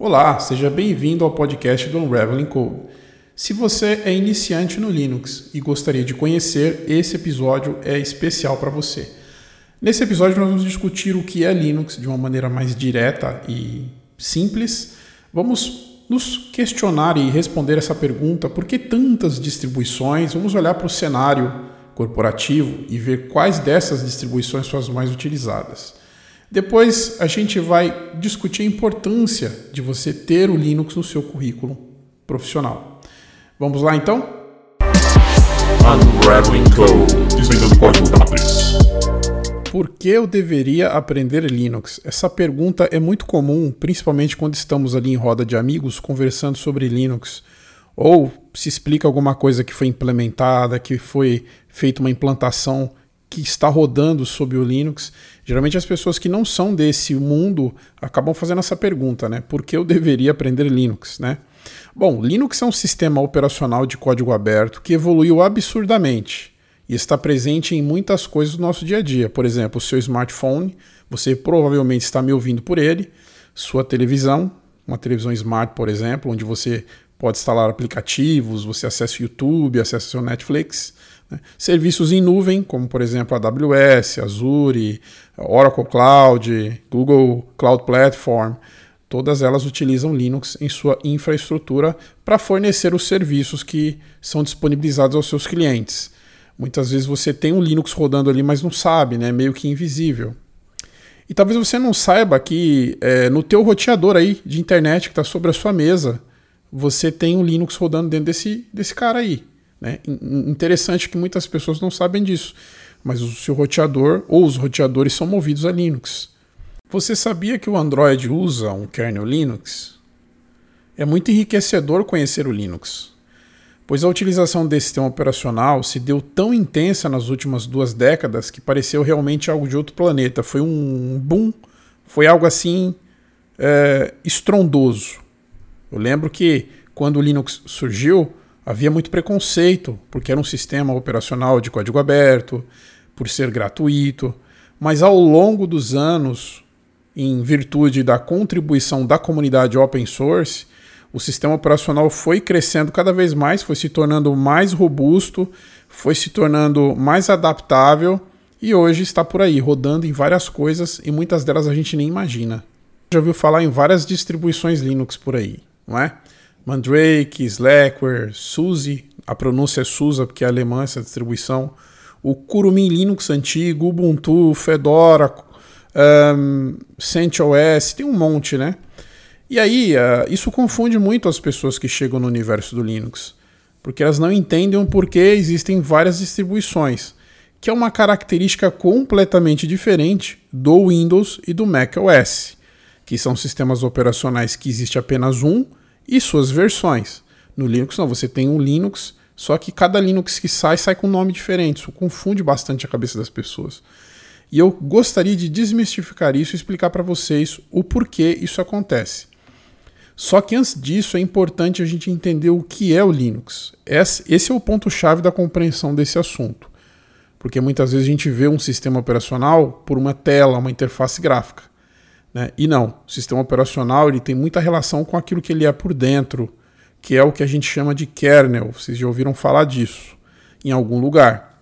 Olá, seja bem-vindo ao podcast do Unraveling Code. Se você é iniciante no Linux e gostaria de conhecer, esse episódio é especial para você. Nesse episódio, nós vamos discutir o que é Linux de uma maneira mais direta e simples. Vamos nos questionar e responder essa pergunta: por que tantas distribuições? Vamos olhar para o cenário corporativo e ver quais dessas distribuições são as mais utilizadas. Depois a gente vai discutir a importância de você ter o Linux no seu currículo profissional. Vamos lá então? Unraveling Code, desvendando código da matriz. Por que eu deveria aprender Linux? Essa pergunta é muito comum, principalmente quando estamos ali em roda de amigos conversando sobre Linux. Ou se explica alguma coisa que foi implementada, que foi feita uma implantação que está rodando sobre o Linux. Geralmente as pessoas que não são desse mundo acabam fazendo essa pergunta, né? Por que eu deveria aprender Linux, né? Bom, Linux é um sistema operacional de código aberto que evoluiu absurdamente e está presente em muitas coisas do nosso dia a dia. Por exemplo, o seu smartphone, você provavelmente está me ouvindo por ele, sua televisão, uma televisão smart, por exemplo, onde você pode instalar aplicativos, você acessa o YouTube, acessa o Netflix, né? Serviços em nuvem, como por exemplo a AWS, Azure, Oracle Cloud, Google Cloud Platform, todas elas utilizam Linux em sua infraestrutura para fornecer os serviços que são disponibilizados aos seus clientes. Muitas vezes você tem um Linux rodando ali, mas não sabe, né? meio que invisível. E talvez você não saiba que é, no teu roteador aí de internet que está sobre a sua mesa, você tem um Linux rodando dentro desse, desse cara aí. Né? Interessante que muitas pessoas não sabem disso, mas o seu roteador ou os roteadores são movidos a Linux. Você sabia que o Android usa um kernel Linux? É muito enriquecedor conhecer o Linux, pois a utilização desse sistema operacional se deu tão intensa nas últimas duas décadas que pareceu realmente algo de outro planeta. Foi um boom, foi algo assim é, estrondoso. Eu lembro que quando o Linux surgiu, havia muito preconceito, porque era um sistema operacional de código aberto, por ser gratuito, mas ao longo dos anos, em virtude da contribuição da comunidade open source, o sistema operacional foi crescendo cada vez mais, foi se tornando mais robusto, foi se tornando mais adaptável e hoje está por aí, rodando em várias coisas e muitas delas a gente nem imagina. Já ouviu falar em várias distribuições Linux por aí, não é? Mandrake, Slackware, SUSE, a pronúncia é SUSE porque é alemã essa distribuição, o Kurumin Linux antigo, Ubuntu, Fedora, um, CentOS, tem um monte, né? E aí, uh, isso confunde muito as pessoas que chegam no universo do Linux, porque elas não entendem o porquê existem várias distribuições, que é uma característica completamente diferente do Windows e do macOS, que são sistemas operacionais que existe apenas um e suas versões. No Linux não, você tem um Linux, só que cada Linux que sai sai com um nome diferente. Isso confunde bastante a cabeça das pessoas. E eu gostaria de desmistificar isso e explicar para vocês o porquê isso acontece. Só que antes disso é importante a gente entender o que é o Linux. Esse é o ponto-chave da compreensão desse assunto. Porque muitas vezes a gente vê um sistema operacional por uma tela, uma interface gráfica. Né? E não, o sistema operacional ele tem muita relação com aquilo que ele é por dentro, que é o que a gente chama de kernel. Vocês já ouviram falar disso em algum lugar.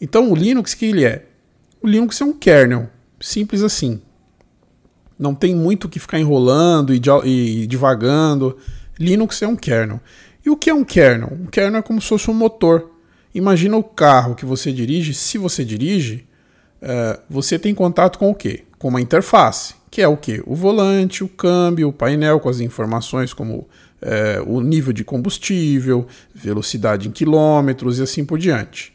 Então, o Linux, que ele é? O Linux é um kernel, simples assim. Não tem muito que ficar enrolando e, divagando. Linux é um kernel. E o que é um kernel? Um kernel é como se fosse um motor. Imagina o carro que você dirige. Se você dirige, uh, você tem contato com o quê? Com uma interface que é o que? O volante, o câmbio, o painel com as informações como é, o nível de combustível, velocidade em quilômetros e assim por diante.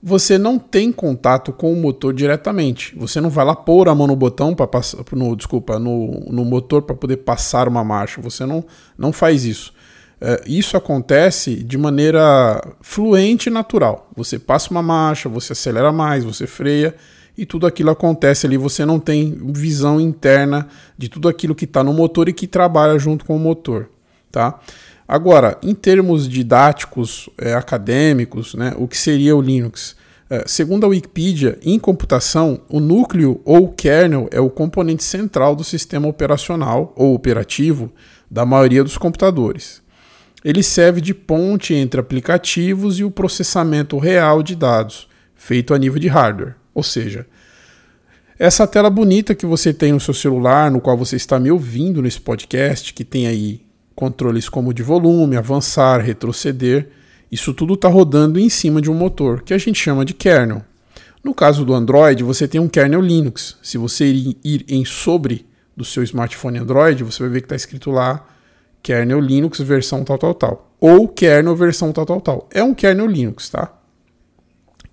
Você não tem contato com o motor diretamente. Você não vai lá pôr a mão no botão para passar, no, desculpa, no, no motor para poder passar uma marcha. Você não, não faz isso. É, isso acontece de maneira fluente e natural. Você passa uma marcha, você acelera mais, você freia e tudo aquilo acontece ali. Você não tem visão interna de tudo aquilo que está no motor e que trabalha junto com o motor, tá? Agora, em termos didáticos, é, acadêmicos, né, o que seria o Linux? É, segundo a Wikipedia, em computação, o núcleo ou kernel é o componente central do sistema operacional ou operativo da maioria dos computadores. Ele serve de ponte entre aplicativos e o processamento real de dados, feito a nível de hardware. Ou seja, essa tela bonita que você tem no seu celular, no qual você está me ouvindo nesse podcast, que tem aí controles como de volume, avançar, retroceder, isso tudo está rodando em cima de um motor, que a gente chama de kernel. No caso do Android, você tem um kernel Linux. Se você ir em sobre do seu smartphone Android, você vai ver que está escrito lá kernel Linux versão tal, tal, tal. Ou kernel versão tal, tal, tal. É um kernel Linux, tá?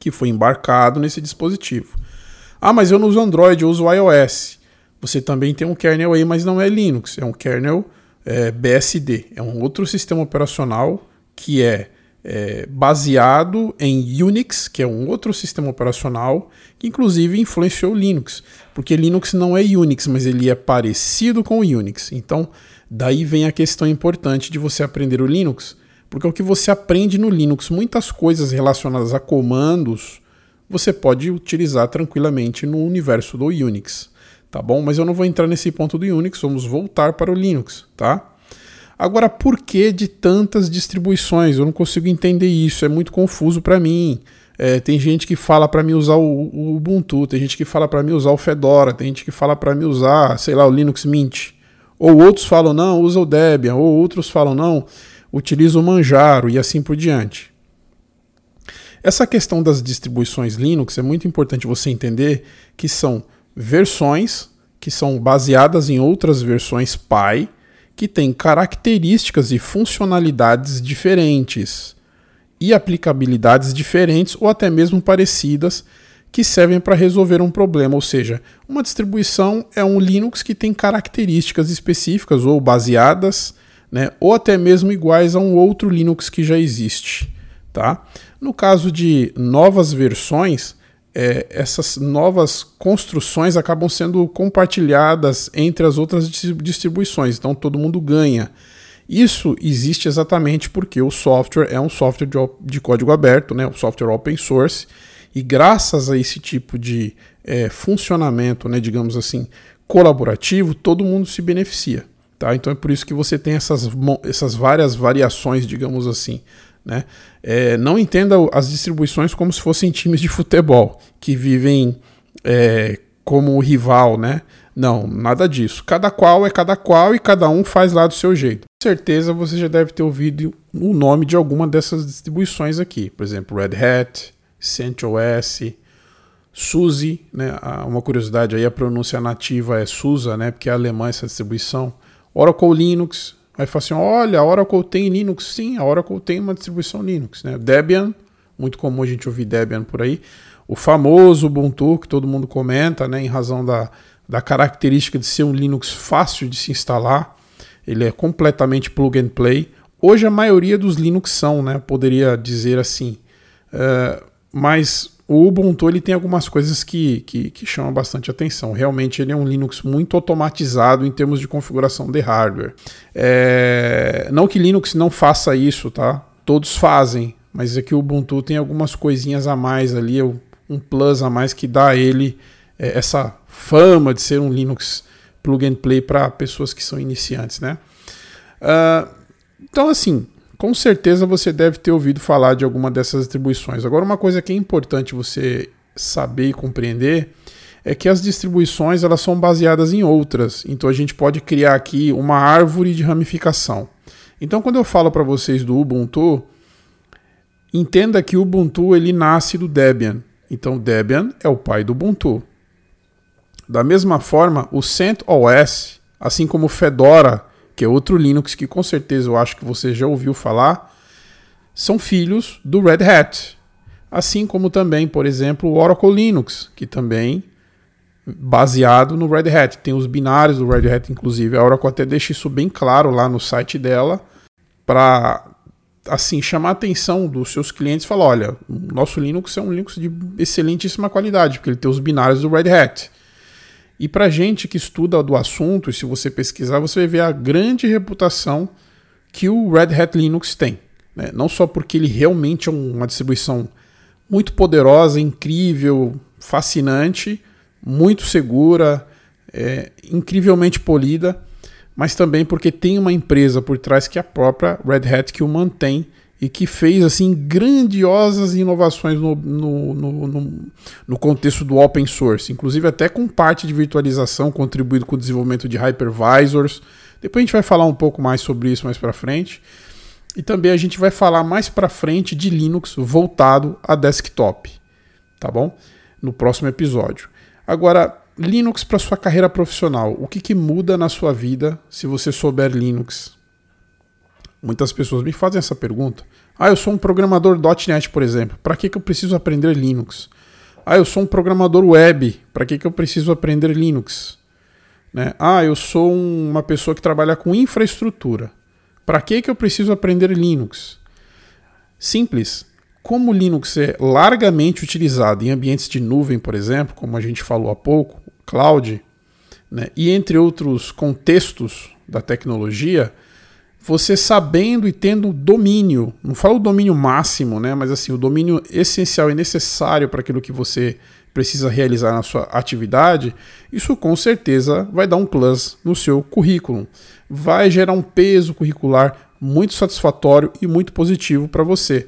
Que foi embarcado nesse dispositivo. Ah, mas eu não uso Android, eu uso iOS. Você também tem um kernel aí, mas não é Linux. É um kernel é, BSD. É um outro sistema operacional que é é, baseado em Unix, que é um outro sistema operacional, que inclusive influenciou Linux, porque Linux não é Unix, mas ele é parecido com o Unix. Então, daí vem a questão importante de você aprender o Linux, porque o que você aprende no Linux, muitas coisas relacionadas a comandos, você pode utilizar tranquilamente no universo do Unix, tá bom? Mas eu não vou entrar nesse ponto do Unix, vamos voltar para o Linux, tá? Agora, por que de tantas distribuições? Eu não consigo entender isso, é muito confuso para mim. É, tem gente que fala para mim usar o, o, Ubuntu, tem gente que fala para mim usar o Fedora, tem gente que fala para mim usar, sei lá, o Linux Mint. Ou outros falam, não, usa o Debian, ou outros falam, não, utiliza o Manjaro e assim por diante. Essa questão das distribuições Linux é muito importante você entender que são versões que são baseadas em outras versões pai que têm características e funcionalidades diferentes e aplicabilidades diferentes ou até mesmo parecidas que servem para resolver um problema, ou seja, uma distribuição é um Linux que tem características específicas ou baseadas, né, ou até mesmo iguais a um outro Linux que já existe, tá? No caso de novas versões, é, essas novas construções acabam sendo compartilhadas entre as outras distribuições, então todo mundo ganha. Isso existe exatamente porque o software é um software de, de código aberto, né, o software open source, e graças a esse tipo de é, funcionamento, né, digamos assim, colaborativo, todo mundo se beneficia. Tá? Então é por isso que você tem essas, essas várias variações, digamos assim. Né? É, não entenda as distribuições como se fossem times de futebol que vivem é, como rival, né? Não, nada disso. Cada qual é cada qual e cada um faz lá do seu jeito. Com certeza você já deve ter ouvido o nome de alguma dessas distribuições aqui. Por exemplo, Red Hat, CentOS, SUSE, né? Uma curiosidade aí, a pronúncia nativa é SUSE, né? Porque é alemã essa distribuição. Oracle Linux, Aí fala assim: olha, a Oracle tem Linux. Sim, a Oracle tem uma distribuição Linux. Né? Debian, muito comum a gente ouvir Debian por aí. O famoso Ubuntu, que todo mundo comenta, né, em razão da, da característica de ser um Linux fácil de se instalar. Ele é completamente plug and play. Hoje a maioria dos Linux são, né? Poderia dizer assim. Uh, mas o Ubuntu ele tem algumas coisas que, que, que, chamam bastante atenção. Realmente ele é um Linux muito automatizado em termos de configuração de hardware. É... Não que Linux não faça isso, tá? Todos fazem, mas é que o Ubuntu tem algumas coisinhas a mais ali, um plus a mais que dá a ele é, essa fama de ser um Linux plug and play para pessoas que são iniciantes, né? Uh, então assim, com certeza você deve ter ouvido falar de alguma dessas distribuições. Agora, uma coisa que é importante você saber e compreender é que as distribuições elas são baseadas em outras. Então a gente pode criar aqui uma árvore de ramificação. Então quando eu falo para vocês do Ubuntu, entenda que o Ubuntu ele nasce do Debian. Então Debian é o pai do Ubuntu. Da mesma forma, o CentOS, assim como o Fedora que é outro Linux que com certeza eu acho que você já ouviu falar, são filhos do Red Hat. Assim como também, por exemplo, o Oracle Linux, que também baseado no Red Hat. Tem os binários do Red Hat, inclusive. A Oracle até deixa isso bem claro lá no site dela para assim chamar a atenção dos seus clientes e falar, olha, o nosso Linux é um Linux de excelentíssima qualidade, porque ele tem os binários do Red Hat. E para gente que estuda do assunto, se você pesquisar, você vai ver a grande reputação que o Red Hat Linux tem. Né? Não só porque ele realmente é uma distribuição muito poderosa, incrível, fascinante, muito segura, é, incrivelmente polida, mas também porque tem uma empresa por trás que é a própria Red Hat que o mantém e que fez assim grandiosas inovações no, no, no, no, contexto do open source, inclusive até com parte de virtualização contribuído com o desenvolvimento de hypervisors. Depois a gente vai falar um pouco mais sobre isso mais para frente. E também a gente vai falar mais para frente de Linux voltado a desktop, tá bom? No próximo episódio. Agora, Linux para sua carreira profissional. O que, que muda na sua vida se você souber Linux? Muitas pessoas me fazem essa pergunta. Ah, eu sou um programador .NET, por exemplo. Para que, que eu preciso aprender Linux? Ah, eu sou um programador web. Para que, que eu preciso aprender Linux? Né? Ah, eu sou uma pessoa que trabalha com infraestrutura. Para que, que eu preciso aprender Linux? Simples. Como Linux é largamente utilizado em ambientes de nuvem, por exemplo, como a gente falou há pouco, cloud, né, e entre outros contextos da tecnologia, você sabendo e tendo domínio, não falo o domínio máximo, né, mas assim, o domínio essencial e necessário para aquilo que você precisa realizar na sua atividade, isso com certeza vai dar um plus no seu currículo. Vai gerar um peso curricular muito satisfatório e muito positivo para você.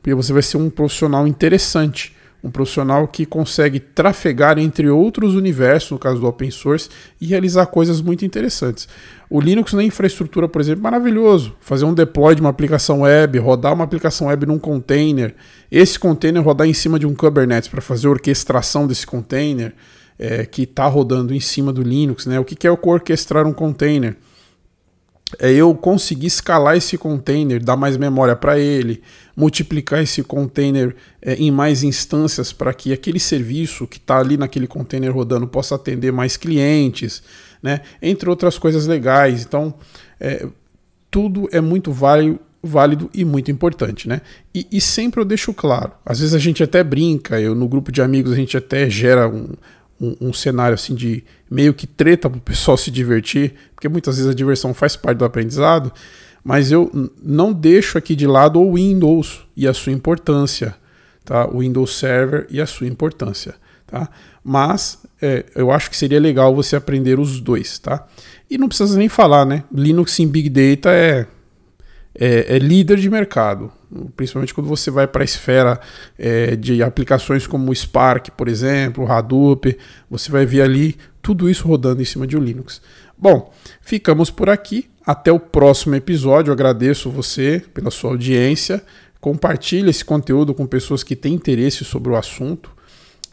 Porque você vai ser um profissional interessante um profissional que consegue trafegar entre outros universos, no caso do open source, e realizar coisas muito interessantes. O Linux na infraestrutura, por exemplo, é maravilhoso. Fazer um deploy de uma aplicação web, rodar uma aplicação web num container, esse container rodar em cima de um Kubernetes para fazer a orquestração desse container é, que está rodando em cima do Linux. Né? O que é orquestrar um container? É eu conseguir escalar esse container, dar mais memória para ele, multiplicar esse container é, em mais instâncias para que aquele serviço que está ali naquele container rodando possa atender mais clientes, né? entre outras coisas legais. Então, é, tudo é muito válido, válido e muito importante. Né? E, e sempre eu deixo claro, às vezes a gente até brinca, eu no grupo de amigos a gente até gera um, um, um, cenário assim de meio que treta para o pessoal se divertir, porque muitas vezes a diversão faz parte do aprendizado, mas eu não deixo aqui de lado o Windows e a sua importância, tá? O Windows Server e a sua importância, tá? Mas é, eu acho que seria legal você aprender os dois, tá? E não precisa nem falar, né? Linux em Big Data é, é, é líder de mercado principalmente quando você vai para a esfera é, de aplicações como o Spark, por exemplo, o Hadoop, você vai ver ali tudo isso rodando em cima de um Linux. Bom, ficamos por aqui. Até o próximo episódio. Eu agradeço você pela sua audiência. Compartilhe esse conteúdo com pessoas que têm interesse sobre o assunto,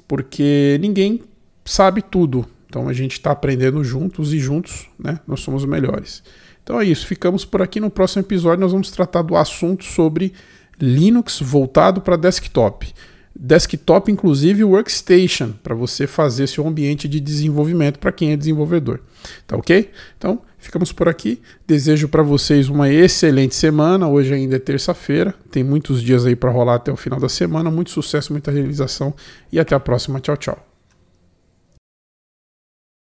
porque ninguém sabe tudo. Então a gente está aprendendo juntos e juntos, né? Nós somos melhores. Então é isso, ficamos por aqui. No próximo episódio nós vamos tratar do assunto sobre Linux voltado para desktop. Desktop, inclusive workstation, para você fazer seu ambiente de desenvolvimento para quem é desenvolvedor. Tá ok? Então, ficamos por aqui. Desejo para vocês uma excelente semana. Hoje ainda é terça-feira, tem muitos dias aí para rolar até o final da semana. Muito sucesso, muita realização e até a próxima. Tchau, tchau.